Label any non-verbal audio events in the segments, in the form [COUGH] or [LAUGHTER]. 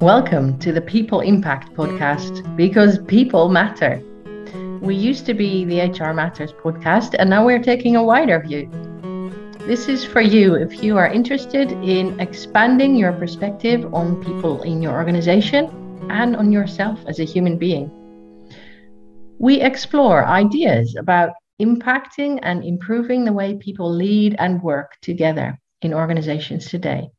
Welcome to the People Impact podcast because people matter. We used to be the HR Matters podcast, and now we're taking a wider view. This is for you if you are interested in expanding your perspective on people in your organization and on yourself as a human being. We explore ideas about impacting and improving the way people lead and work together in organizations today.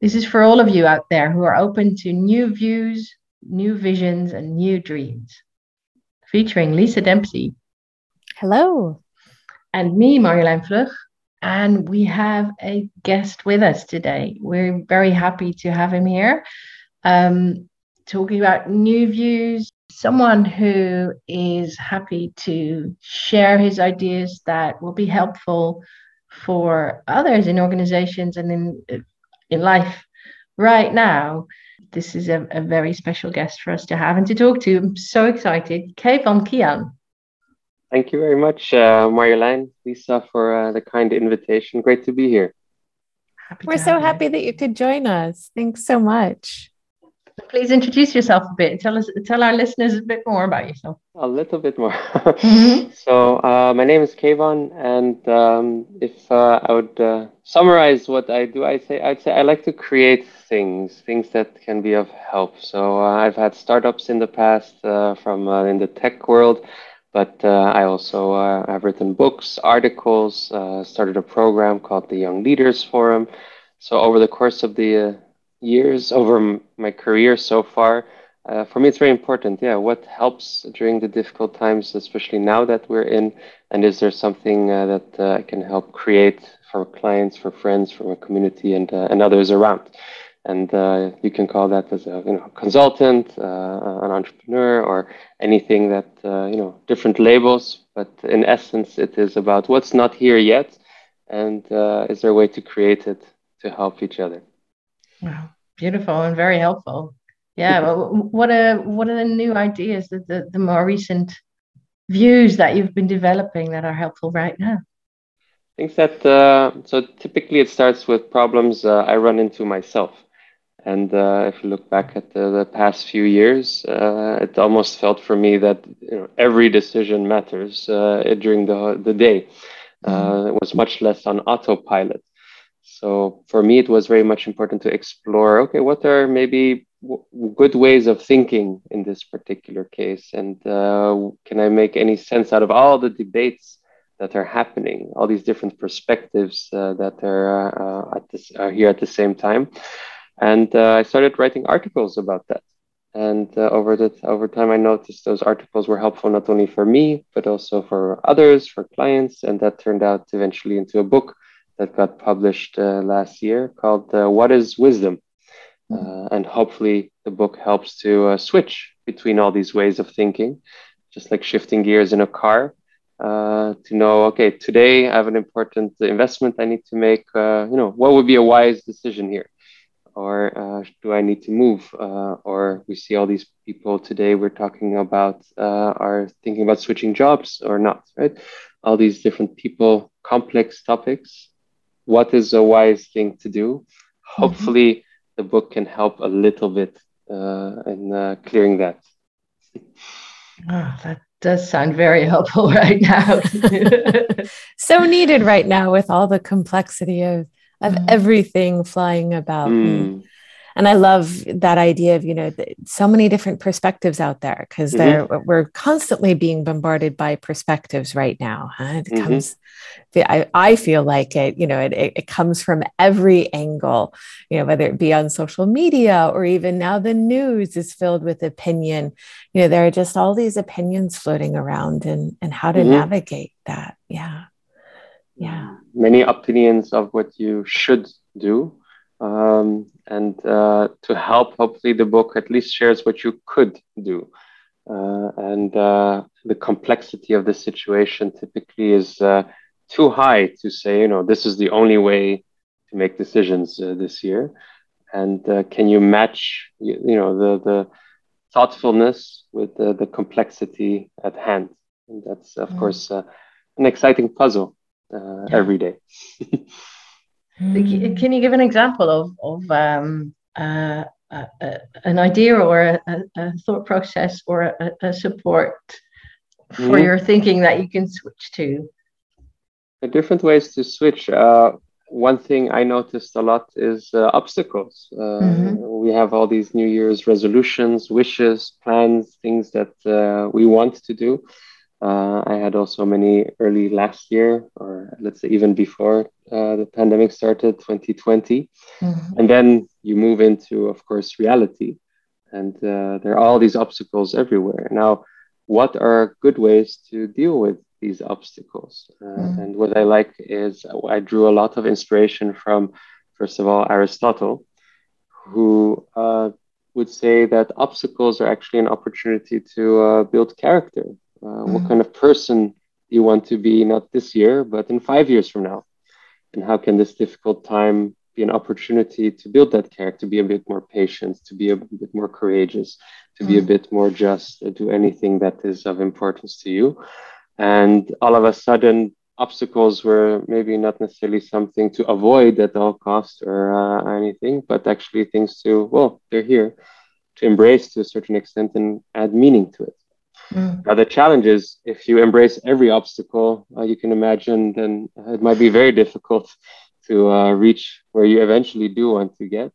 This is for all of you out there who are open to new views, new visions, and new dreams. Featuring Lisa Dempsey. Hello. And me, Marjolein Vlug. And we have a guest with us today. We're very happy to have him here, um, talking about new views. Someone who is happy to share his ideas that will be helpful for others in organizations and in in life right now. This is a, a very special guest for us to have and to talk to. I'm so excited. Kayvan Kian. Thank you very much, uh, Marjolein, Lisa, for uh, the kind invitation. Great to be here. Happy We're so happy that you could join us. Thanks so much. Please introduce yourself a bit. Tell us, tell our listeners a bit more about yourself. A little bit more. mm-hmm. [LAUGHS] So, uh, my name is Kayvan, and um, if uh, I would uh, summarize what I do, I say I'd say I like to create things, things that can be of help. So, uh, I've had startups in the past uh, from uh, in the tech world, but I also have written books, articles, started a program called the Young Leaders Forum. So, over the course of the years, over my career so far, uh, for me, it's very important. Yeah, what helps during the difficult times, especially now that we're in, and is there something uh, that uh, I can help create for clients, for friends, for my community, and uh, and others around? And uh, you can call that as a you know consultant, uh, an entrepreneur, or anything that you know different labels. But in essence, it is about what's not here yet, and is there a way to create it to help each other? Wow, beautiful and very helpful. Yeah, well, what are what are the new ideas, the, the, the more recent views that you've been developing that are helpful right now? I think that uh, so typically it starts with problems uh, I run into myself. And uh, if you look back at the, the past few years, uh, it almost felt for me that you know, every decision matters uh, during the, the day. Uh, mm-hmm. it was much less on autopilot. So for me, it was very much important to explore okay, what are maybe w- good ways of thinking in this particular case? And uh, can I make any sense out of all the debates that are happening, all these different perspectives uh, that are, uh, at this, are here at the same time? And uh, I started writing articles about that. And uh, over the over time, I noticed those articles were helpful not only for me but also for others, for clients, and that turned out eventually into a book that got published uh, last year called uh, What is Wisdom? Hmm. Uh, and hopefully, the book helps to uh, switch between all these ways of thinking, just like shifting gears in a car. Uh, to know, okay, today I have an important investment I need to make. Uh, you know, what would be a wise decision here? Or do I need to move? or we see all these people today we're talking about are thinking about switching jobs or not, right? All these different people, complex topics what is a wise thing to do. Mm-hmm. Hopefully, mm-hmm. the book can help a little bit uh, in uh, clearing that. Oh, that does sound very helpful [LAUGHS] right now. [LAUGHS] so needed right now with all the complexity of of mm. everything flying about. Mm and I love that idea of you know so many different perspectives out there because mm-hmm. we're constantly being bombarded by perspectives right now. Huh? It mm-hmm. comes, I, I feel like it you know it, it comes from every angle, you know whether it be on social media or even now the news is filled with opinion. You know there are just all these opinions floating around and and how to mm-hmm. navigate that. Yeah, yeah. Many opinions of what you should do um, and uh, to help hopefully the book at least shares what you could do uh, and uh, the complexity of the situation typically is uh, too high to say you know this is the only way to make decisions uh, this year and uh, can you match you, you, know the the thoughtfulness with the, the complexity at hand and that's of mm. course an exciting puzzle yeah. every day [LAUGHS] Mm. Can you give an example of of um, uh, a, a, an idea or a, a, thought process or a, support for mm-hmm. your thinking that you can switch to? Different ways to switch. Uh, one thing I noticed a lot is uh, obstacles. Uh, mm-hmm. We have all these New Year's resolutions, wishes, plans, things that uh, we want to do. Uh, I had also many early last year, or let's say even before uh, the pandemic started, 2020. Mm-hmm. And then you move into, of course, reality. And uh, there are all these obstacles everywhere. Now, what are good ways to deal with these obstacles? Uh, mm-hmm. And what I like is I drew a lot of inspiration from, first of all, Aristotle, who uh, would say that obstacles are actually an opportunity to uh, build character uh, mm. What kind of person you want to be, not this year, but in five years from now? And how can this difficult time be an opportunity to build that character, to be a bit more patient, to be a bit more courageous, to mm. be a mm. bit more just, do anything that is of importance to you? And all of a sudden, obstacles were maybe not necessarily something to avoid at all costs or uh, anything, but actually things to, well, they're here to embrace to a certain extent and add meaning to it. Mm. Now, the challenge is if you embrace every obstacle, uh, you can imagine then it might be very difficult to uh, reach where you eventually do want to get.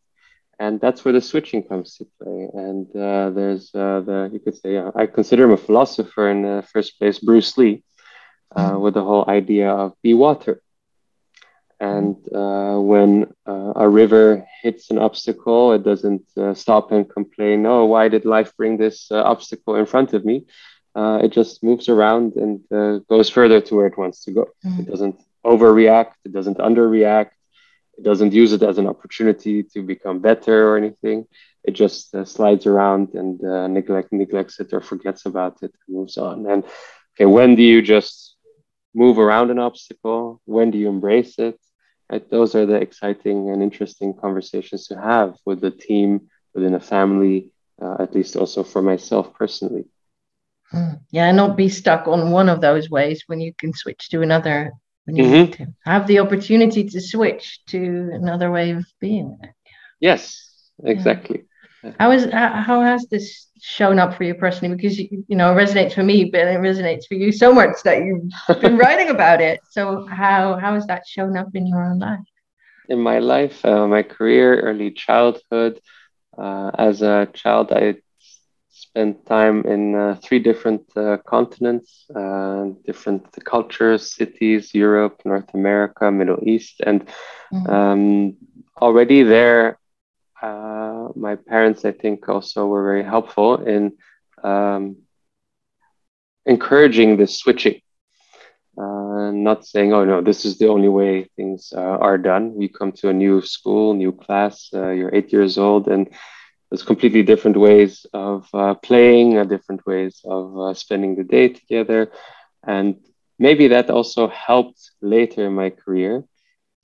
And that's where the switching comes to play. And uh, there's uh, the, you could say, I consider him a philosopher in the first place, Bruce Lee, uh, mm. with the whole idea of be water. And uh, when uh, a river hits an obstacle, it doesn't uh, stop and complain, oh, why did life bring this uh, obstacle in front of me? Uh, it just moves around and uh, goes further to where it wants to go. Mm-hmm. It doesn't overreact, it doesn't underreact, it doesn't use it as an opportunity to become better or anything. It just slides around and neglect, neglects it or forgets about it and moves on. And okay, when do you just move around an obstacle? When do you embrace it? Those are the exciting and interesting conversations to have with the team, within a family, uh, at least also for myself personally. Hmm. Yeah, and not be stuck on one of those ways when you can switch to another. When you mm-hmm. to have the opportunity to switch to another way of being. Yes, exactly. Yeah. How is how has this shown up for you personally? Because you, you know it resonates for me but it resonates for you so much that you've been [LAUGHS] writing about it. So how how has that shown up in your own life? In my life uh, my career early childhood uh, as a child i spent time in uh, three different uh, continents uh, different cultures cities europe north america middle east and mm-hmm. um, already there uh, my parents, I think, also were very helpful in um, encouraging this switching. Uh, not saying, oh no, this is the only way things uh, are done. You come to a new school, new class, uh, you're eight years old, and there's completely different ways of uh, playing, uh, different ways of uh, spending the day together. And maybe that also helped later in my career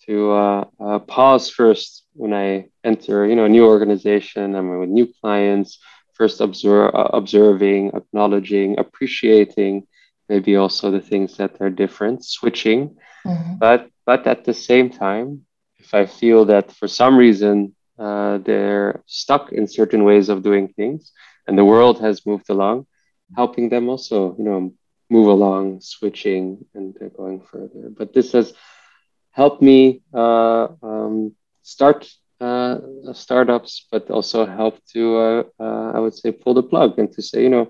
to uh, uh, pause first when I enter, you know, a new organization. I'm with new clients. First, observe, uh, observing, acknowledging, appreciating, maybe also the things that are different, switching. Mm-hmm. But but at the same time, if I feel that for some reason uh, they're stuck in certain ways of doing things, and the world has moved along, helping them also, you know, move along, switching, and going further. But this has helped me uh, um, start uh, startups, but also help to, uh, uh, I would say, pull the plug and to say, you know,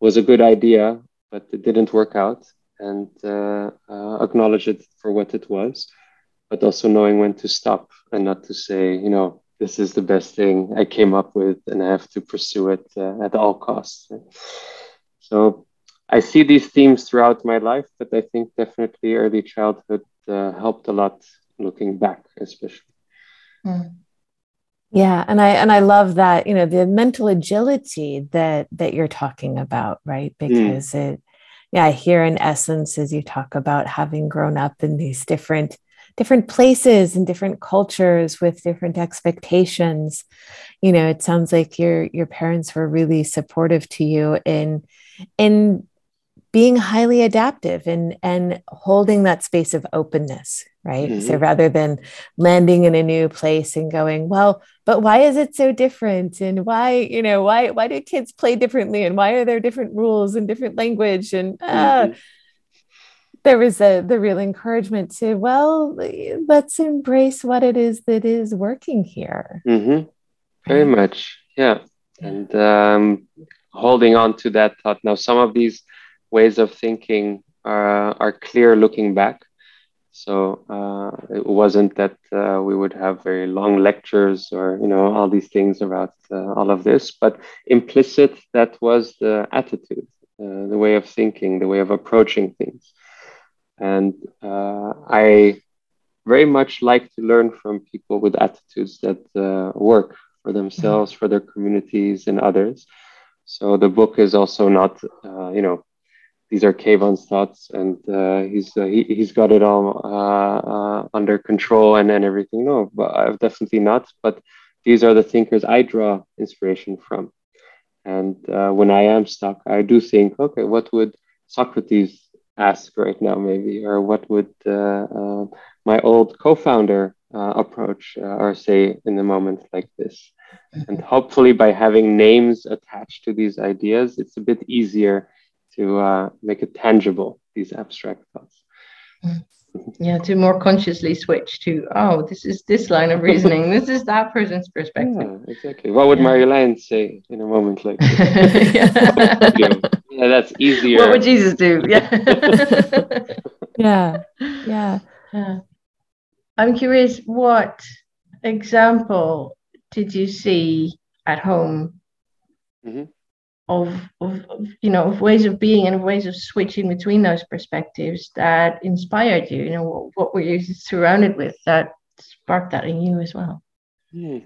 was a good idea, but it didn't work out, and uh, uh, acknowledge it for what it was, but also knowing when to stop and not to say, you know, this is the best thing I came up with, and I have to pursue it at all costs. So I see these themes throughout my life, but I think definitely early childhood uh, helped a lot looking back, especially. Mm. Yeah, and I and I love that you know the mental agility that that you're talking about, right? Hmm. Because mm. it, yeah, here in essence as you talk about having grown up in these different different places and different cultures with different expectations you know it sounds like your your parents were really supportive to you in in being highly adaptive and and holding that space of openness right? Mm-hmm. so rather than landing in a new place and going well but why is it so different? And why you know why why do kids play differently? And why are there different rules and different language? And uh, mm-hmm. there was a the real encouragement to well let's embrace what it is that is working here. Mm-hmm. very right? much. Yeah. And um, holding on to that thought. Now some of these ways of thinking are, are clear looking back. So uh, it wasn't that uh, we would have very long lectures or you know all these things about uh, all of this, but implicit that was the attitude, uh, the way of thinking, the way of approaching things, and uh, I very much like to learn from people with attitudes that uh, work for themselves, for their communities, and others. So the book is also not you know these are Kayvan's thoughts, and uh, he's uh, he, he's got it all uh, uh, under control and, and everything. No, but I've definitely not. But these are the thinkers I draw inspiration from. And uh, when I am stuck, I do think, okay, what would Socrates ask right now, maybe, or what would uh, my old co-founder approach or say in a moment like this? And hopefully, by having names attached to these ideas, it's a bit easier to uh, make it tangible, these abstract thoughts. Mm. Yeah, to more consciously switch to, oh, this is this line of reasoning, this is that person's perspective. Yeah, exactly. What would yeah. Marjolein say in a moment like this? yeah. [LAUGHS] yeah, that's easier. What would Jesus do? [LAUGHS] Yeah. [LAUGHS] yeah. Yeah. Yeah. I'm curious, what example did you see at home mm-hmm of, of, you know of ways of being and ways of switching between those perspectives that inspired you you know what, what were you surrounded with that sparked that in you as well hmm.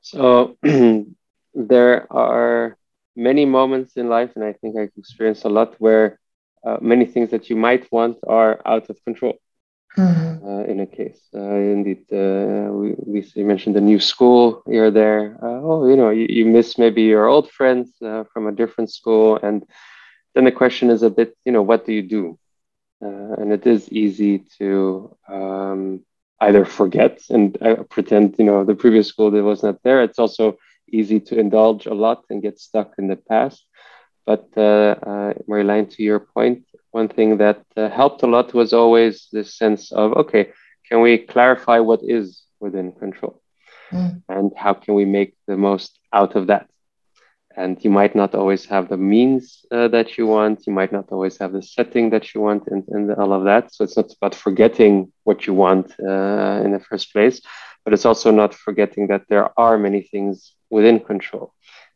so [CLEARS THROAT] there are many moments in life and i think i've experienced a lot where uh, many things that you might want are out of control mm-hmm. uh, in a case. Uh, indeed, uh, we, we mentioned the new school. You're there. Uh, oh, you know, you, you miss maybe your old friends uh, from a different school, and then the question is a bit, you know, what do you do? Uh, and it is easy to um, either forget and pretend, you know, the previous school that was not there. It's also easy to indulge a lot and get stuck in the past. But uh, to your point, one thing that uh, helped a lot was always this sense of okay, can we clarify what is within control, mm. and how can we make the most out of that? And you might not always have the means uh, that you want. You might not always have the setting that you want, and, and all of that. So it's not about forgetting what you want uh, in the first place, but it's also not forgetting that there are many things within control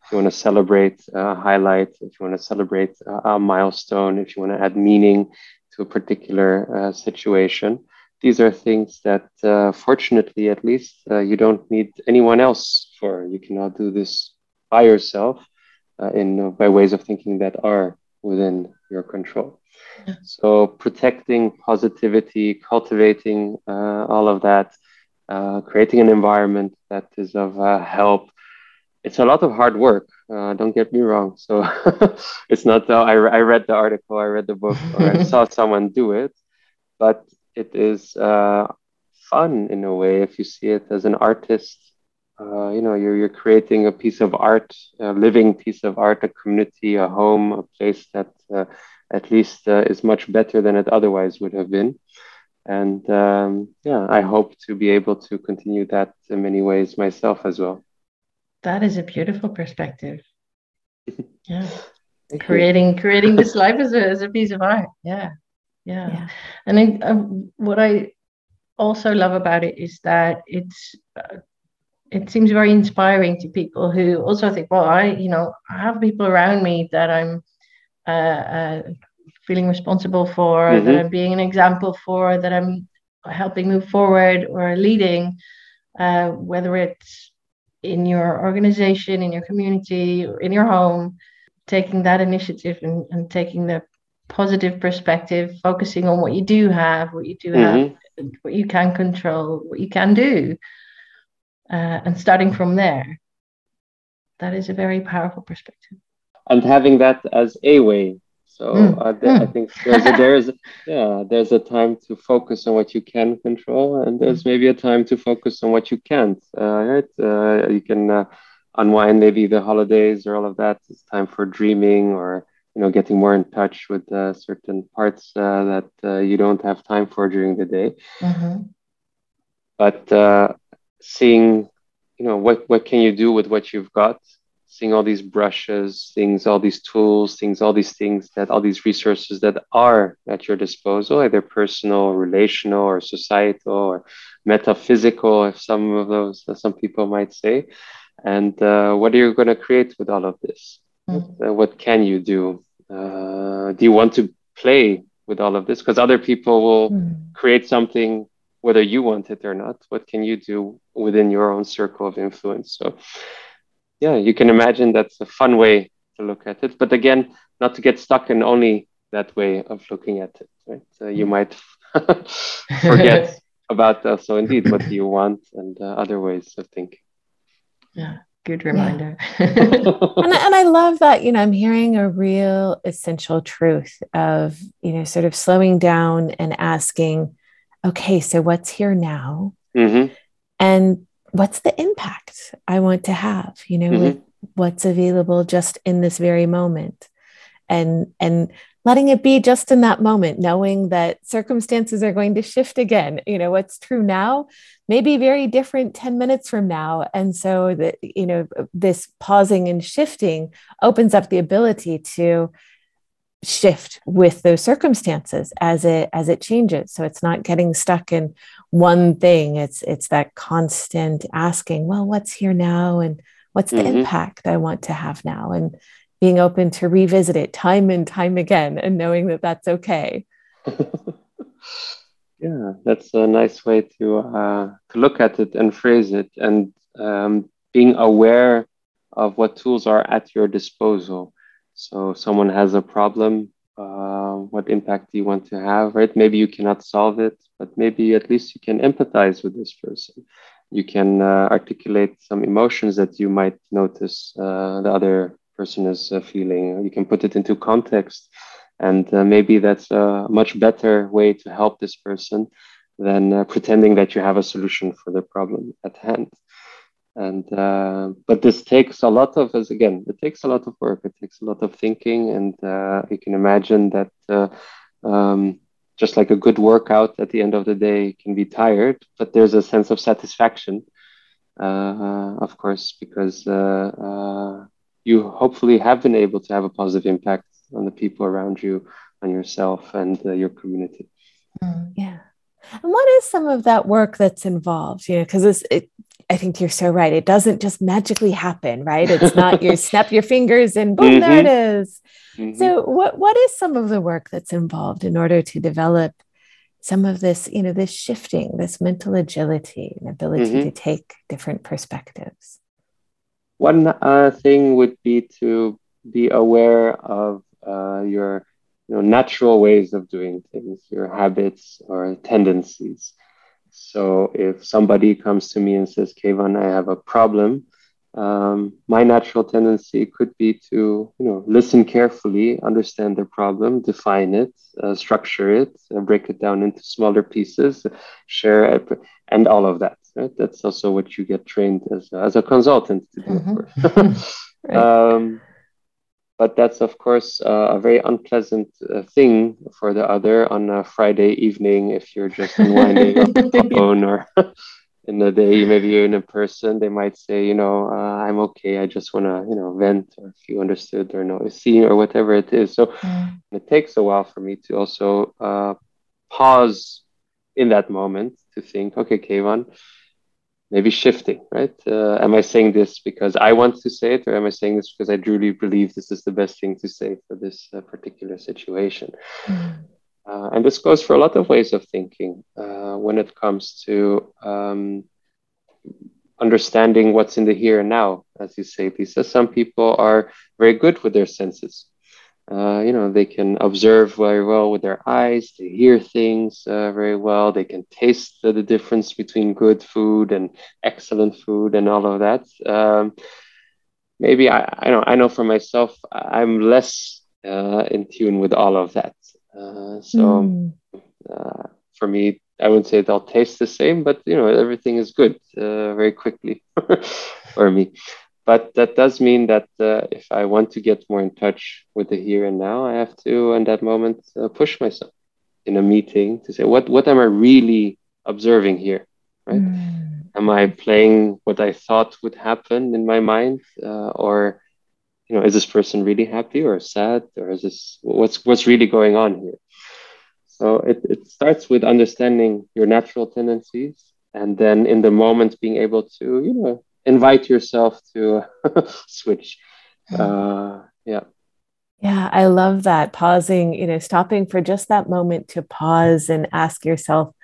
if you want to celebrate a highlight, if you want to celebrate a milestone, if you want to add meaning to a particular uh, situation, these are things that, uh, fortunately, at least, uh, you don't need anyone else for. You cannot do this by yourself uh, in uh, by ways of thinking that are within your control. Yeah. So, protecting positivity, cultivating uh, all of that, creating an environment that is of help it's a lot of hard work. Uh, don't get me wrong. So [LAUGHS] it's not though I, I read the article, I read the book, or I [LAUGHS] saw someone do it, but it is uh, fun in a way if you see it as an artist. Uh, you know, you're you're creating a piece of art, a living piece of art, a community, a home, a place that uh, at least uh, is much better than it otherwise would have been. And um, yeah, I hope to be able to continue that in many ways myself as well that is a beautiful perspective. [LAUGHS] Yeah. creating creating this life as a, as a piece of art. Yeah. Yeah. yeah. And I, uh, what I also love about it is that it's uh, it seems very inspiring to people who also think, well, I, you know, I have people around me that I'm uh, uh, feeling responsible for, mm-hmm. that I'm being an example for, that I'm helping move forward or leading, uh, whether it's in your organization, in your community, in your home, taking that initiative and, and taking the positive perspective, focusing on what you do have, what you do mm-hmm. have, what you can control, what you can do, uh, and starting from there. That is a very powerful perspective. And having that as a way, So mm. uh, th- mm. I think there's a, there's [LAUGHS] yeah there's a time to focus on what you can control, and there's hmm. maybe a time to focus on what you can't. Uh, right? Uh, you can uh, unwind maybe the holidays or all of that. It's time for dreaming or you know getting more in touch with uh, certain parts uh, that you don't have time for during the day. Mm-hmm. But seeing you know what what can you do with what you've got seeing all these brushes, things, all these tools, things, all these things that all these resources that are at your disposal, either personal, relational, or societal, or metaphysical, if some of those, some people might say. And uh, what are you going to create with all of this? Mm-hmm. Uh, what can you do? Uh, do you want to play with all of this? Because other people will mm-hmm. create something whether you want it or not. What can you do within your own circle of influence? So, yeah, you can imagine that's a fun way to look at it. But again, not to get stuck in only that way of looking at it. Right? Uh, you might [LAUGHS] forget about uh, so indeed what do you want and uh, other ways of thinking. Yeah, good reminder. Yeah. and, and I love that. You know, I'm hearing a real essential truth of you know sort of slowing down and asking, okay, so what's here now? Mm-hmm. And what's the impact I want to have, you know, mm-hmm. with what's available just in this very moment. And and letting it be just in that moment, knowing that circumstances are going to shift again. You know, what's true now may be very different 10 minutes from now. And so that, you know, this pausing and shifting opens up the ability to shift with those circumstances as it as it changes. So it's not getting stuck in one thing. It's it's that constant asking well what's here now? And what's the mm-hmm. impact i want to have now? And being open to revisit it time and time again and knowing that that's okay. [LAUGHS] Yeah that's a nice way to uh, to look at it and phrase it and um, being aware of what tools are at your disposal so someone has a problem, uh, what impact do you want to have, right? Maybe you cannot solve it, but maybe at least you can empathize with this person. You can uh, articulate some emotions that you might notice uh, the other person is uh, feeling. You can put it into context, and uh, maybe that's a much better way to help this person than uh, pretending that you have a solution for the problem at hand and uh, but this takes a lot of as again it takes a lot of work it takes a lot of thinking and uh, you can imagine that uh, um, just like a good workout at the end of the day can be tired but there's a sense of satisfaction uh, of course because uh, uh, you hopefully have been able to have a positive impact on the people around you on yourself and your community. Mm, yeah and what is some of that work that's involved? You know, because it, I think you're so right. It doesn't just magically happen, right? It's not you [LAUGHS] snap your fingers and boom, mm-hmm. there it mm-hmm. Mm-hmm. So, what what is some of the work that's involved in order to develop some of this, you know, this shifting, this mental agility and ability mm-hmm. to take different perspectives? One uh, thing would be to be aware of uh, your you know, natural ways of doing things, your habits or tendencies. So if somebody comes to me and says, Kayvan, I have a problem, um, my natural tendency could be to, you know, listen carefully, understand their problem, define it, uh, structure it, uh, break it down into smaller pieces, share it, and all of that. Right? That's also what you get trained as, as a consultant to do, mm-hmm. of course. [LAUGHS] [LAUGHS] right. um, but that's of course uh, a very unpleasant uh, thing for the other on a Friday evening if you're just [LAUGHS] unwinding on the phone or [LAUGHS] in the day maybe you're in a person they might say you know uh, I'm okay I just want to you know vent or if you understood or know see or whatever it is so mm. it takes a while for me to also uh, pause in that moment to think okay Kayvan maybe shifting, right? Uh, am I saying this because I want to say it, or am I saying this because I truly believe this is the best thing to say for this uh, particular situation? Mm. Uh, and this goes for a lot of ways of thinking uh, when it comes to um, understanding what's in the here and now, as you say, Lisa. Some people are very good with their senses. Uh, you know, they can observe very well with their eyes, they hear things uh, very well, they can taste the, the, difference between good food and excellent food and all of that. Um, maybe I, I know I know for myself, I'm less uh, in tune with all of that. Uh, so mm. for me, I wouldn't say it all tastes the same, but you know everything is good uh, very quickly [LAUGHS] for me. But that does mean that uh, if I want to get more in touch with the here and now, I have to, in that moment, uh, push myself in a meeting to say, what what am I really observing here, right? Mm. Am I playing what I thought would happen in my mind, uh, or you know, is this person really happy or sad, or is this what's what's really going on here? So it, it starts with understanding your natural tendencies and then in the moment being able to, you know, invite yourself to [LAUGHS] switch. Uh, yeah. Yeah, I love that. Pausing, you know, stopping for just that moment to pause and ask yourself,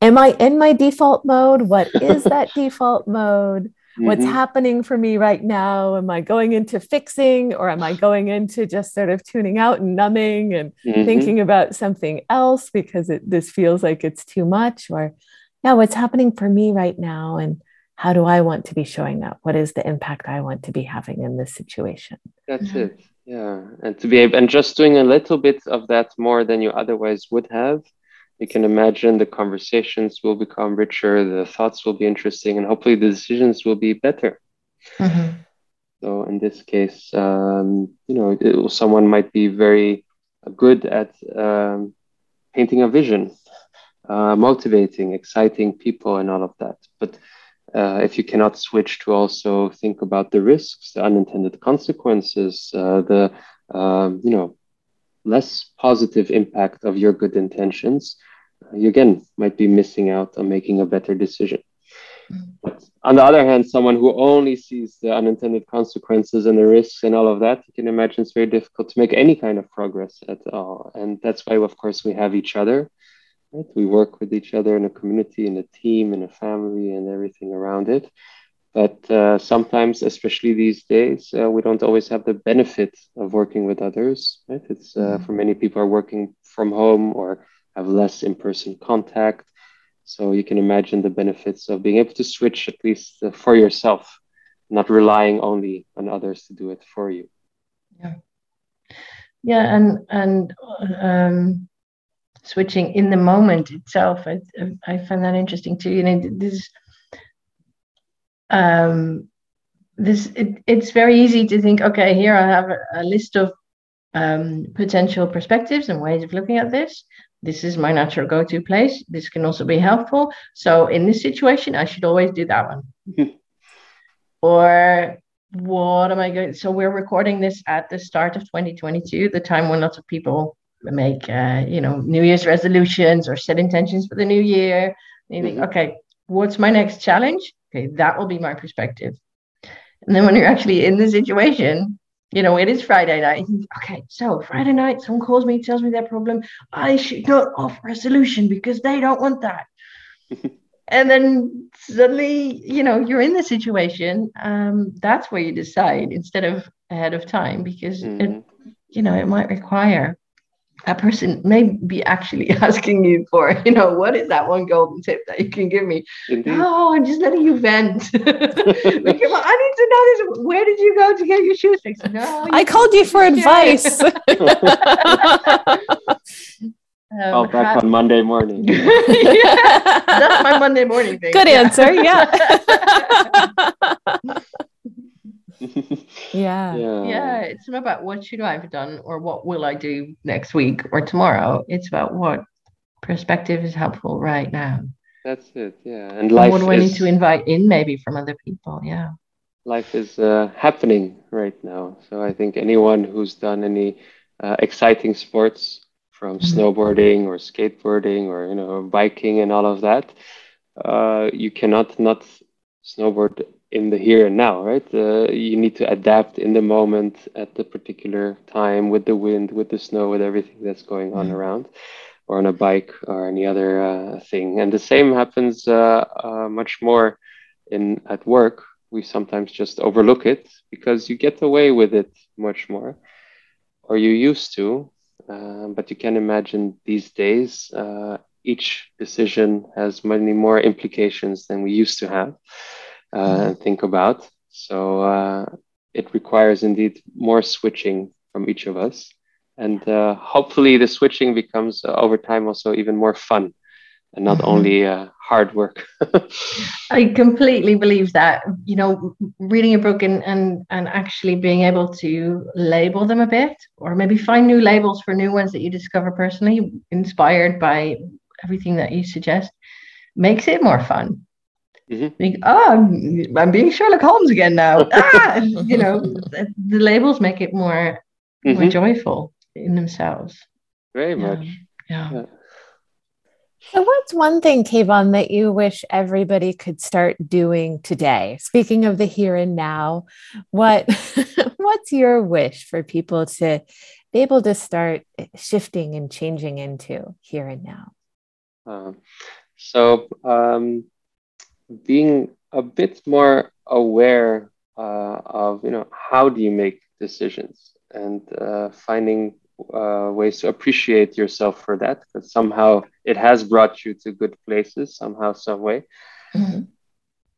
Am I in my default mode? What is that [LAUGHS] default mode? Mm-hmm. What's happening for me right now? Am I going into fixing or am I going into just sort of tuning out and numbing and mm-hmm. thinking about something else because it, this feels like it's too much? Or, yeah, what's happening for me right now? And how do I want to be showing up? What is the impact I want to be having in this situation? That's it. Yeah. And to be able, and just doing a little bit of that more than you otherwise would have you can imagine the conversations will become richer, the thoughts will be interesting, and hopefully the decisions will be better. Mm-hmm. So in this case, um, you know, it, someone might be very good at um, painting a vision, uh, motivating, exciting people, and all of that. But uh, if you cannot switch to also think about the risks, the unintended consequences, uh, the um, you know less positive impact of your good intentions, you again might be missing out on making a better decision. Mm. But on the other hand, someone who only sees the unintended consequences and the risks and all of that, you can imagine it's very difficult to make any kind of progress at all. And that's why, of course, we have each other. Right? We work with each other in a community, in a team, in a family, and everything around it. But uh, sometimes, especially these days, uh, we don't always have the benefit of working with others. Right? It's uh, mm. for many people are working from home or have less in-person contact. So you can imagine the benefits of being able to switch at least uh, for yourself, not relying only on others to do it for you. Yeah, yeah, and and um, switching in the moment itself, I I find that interesting too. You know, this um, this it, it's very easy to think, okay, here I have a, a list of um, potential perspectives and ways of looking at this this is my natural go-to place. This can also be helpful. So in this situation, I should always do that one. or what am I going? So we're recording this at the start of 2022, the time when lots of people make, uh, you know, New Year's resolutions or set intentions for the new year. And you think, mm-hmm. okay, what's my next challenge? Okay, that will be my perspective. And then when you're actually in the situation, you know, it is Friday night. Okay, so Friday night, someone calls me, tells me their problem. I should not offer a solution because they don't want that. [LAUGHS] and then suddenly, you know, you're in the situation. Um, that's where you decide instead of ahead of time because mm-hmm. it, you know, it might require that person may be actually [LAUGHS] asking you for, you know, what is that one golden tip that you can give me? Indeed. Oh, I'm just letting you vent. [LAUGHS] [LAUGHS] I need to know this. Where did you go to get your shoes fixed? No, I called you for advice. Um, oh, back how- on Monday morning. yeah, that's my Monday morning thing. Good answer. Yeah. Yeah. yeah. Yeah. It's not about what should I have done or what will I do next week or tomorrow. It's about what perspective is helpful right now. That's it. Yeah. And life. And what do is, I need to invite in maybe from other people? Yeah. Life is uh, happening right now. So I think anyone who's done any uh, exciting sports from mm-hmm. snowboarding or skateboarding or you know biking and all of that, uh, you cannot not snowboard in the here and now, right? Uh, you need to adapt in the moment at the particular time with the wind, with the snow, with everything that's going on mm-hmm. around, or on a bike or any other uh, thing. And the same happens uh, uh, much more in at work. We sometimes just overlook it because you get away with it much more, or you used to. Uh, but you can imagine these days, uh, each decision has many more implications than we used to have uh, think about. So uh, it requires indeed more switching from each of us and uh, hopefully the switching becomes uh, over time also even more fun and not mm-hmm. only uh, hard work. [LAUGHS] I completely believe that. You know, reading a book and, and and actually being able to label them a bit, or maybe find new labels for new ones that you discover personally, inspired by everything that you suggest, makes it more fun. Mm-hmm. oh, I'm, I'm, being Sherlock Holmes again now. [LAUGHS] ah, you know, the, the, labels make it more mm-hmm. more joyful in themselves. Very yeah. much. yeah. yeah. So, what's one thing, Kayvan, that you wish everybody could start doing today? Speaking of the here and now, what [LAUGHS] what's your wish for people to be able to start shifting and changing into here and now? Uh, so, um, being a bit more aware uh, of you know how do you make decisions and uh, finding uh, ways to appreciate yourself for that because somehow it has brought you to good places somehow some way mm-hmm.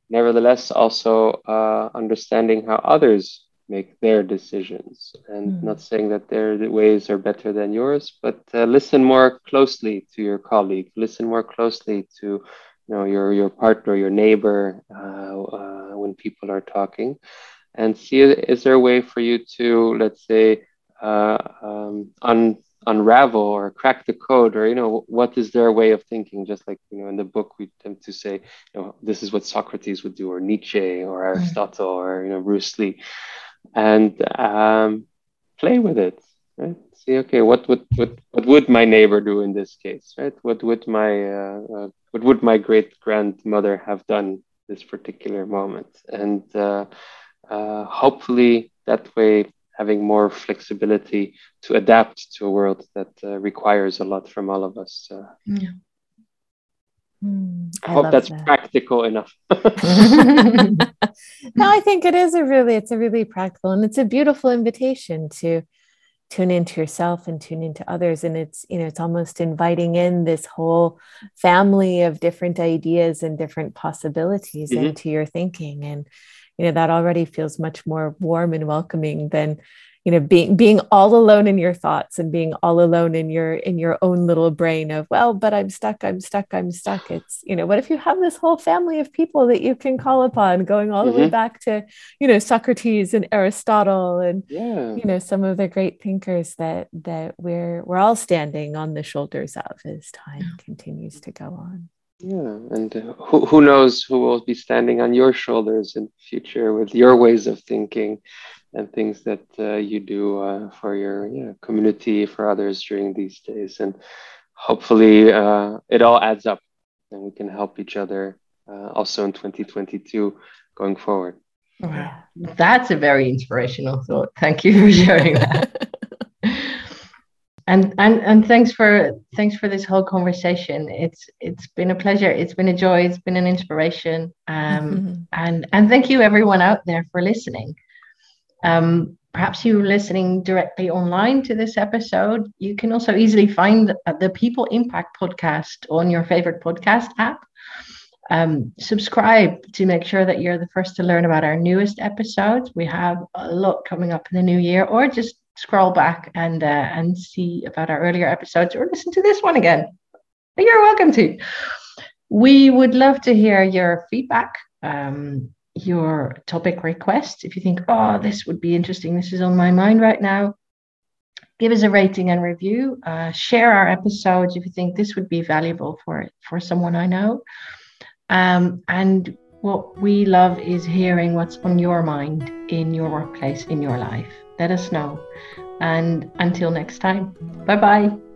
nevertheless also uh, understanding how others make their decisions and mm-hmm. not saying that their ways are better than yours but uh, listen more closely to your colleague listen more closely to you know your your partner your neighbor uh, uh, when people are talking. And see is there a way for you to let's say uh, um, un, unravel or crack the code or you know what is their way of thinking? Just like you know in the book we tend to say you know this is what socrates would do or nietzsche or mm. aristotle or you know bruce lee. And um, play with it right? See okay what would what, what would my neighbor do in this case right? What would my uh, uh, what would my great grandmother have done this particular moment and uh, uh, hopefully that way having more flexibility to adapt to a world that uh, requires a lot from all of us. Uh, yeah. Mm, I, I, hope that's that. practical enough. [LAUGHS] [LAUGHS] no, I think it is a really, it's a really practical and it's a beautiful invitation to tune into yourself and tune into others. And it's, you know, it's almost inviting in this whole family of different ideas and different possibilities mm-hmm. into your thinking. And, you know that already feels much more warm and welcoming than you know being being all alone in your thoughts and being all alone in your in your own little brain of well but i'm stuck i'm stuck i'm stuck it's you know what if you have this whole family of people that you can call upon going all mm-hmm. the way mm-hmm. back to you know socrates and aristotle and yeah. you know some of the great thinkers that that we're we're all standing on the shoulders of as time yeah. continues to go on yeah, and uh, who, who knows who will be standing on your shoulders in the future with your ways of thinking and things that uh, you do uh, for your yeah, community, for others during these days. And hopefully uh, it all adds up and we can help each other uh, also in 2022 going forward. Wow. That's a very inspirational thought. Thank you for sharing that. [LAUGHS] and and and thanks for thanks for this whole conversation it's it's been a pleasure it's been a joy it's been an inspiration um, mm-hmm. and and thank you everyone out there for listening um, perhaps you're listening directly online to this episode you can also easily find the people impact podcast on your favorite podcast app um, subscribe to make sure that you're the first to learn about our newest episodes we have a lot coming up in the new year or just scroll back and uh, and see about our earlier episodes or listen to this one again. You're welcome to. We would love to hear your feedback, um, your topic request. If you think, oh, this would be interesting, this is on my mind right now, give us a rating and review. Uh, share our episodes if you think this would be valuable for for someone I know. Um, and what we love is hearing what's on your mind in your workplace, in your life let us know. And until next time, bye bye.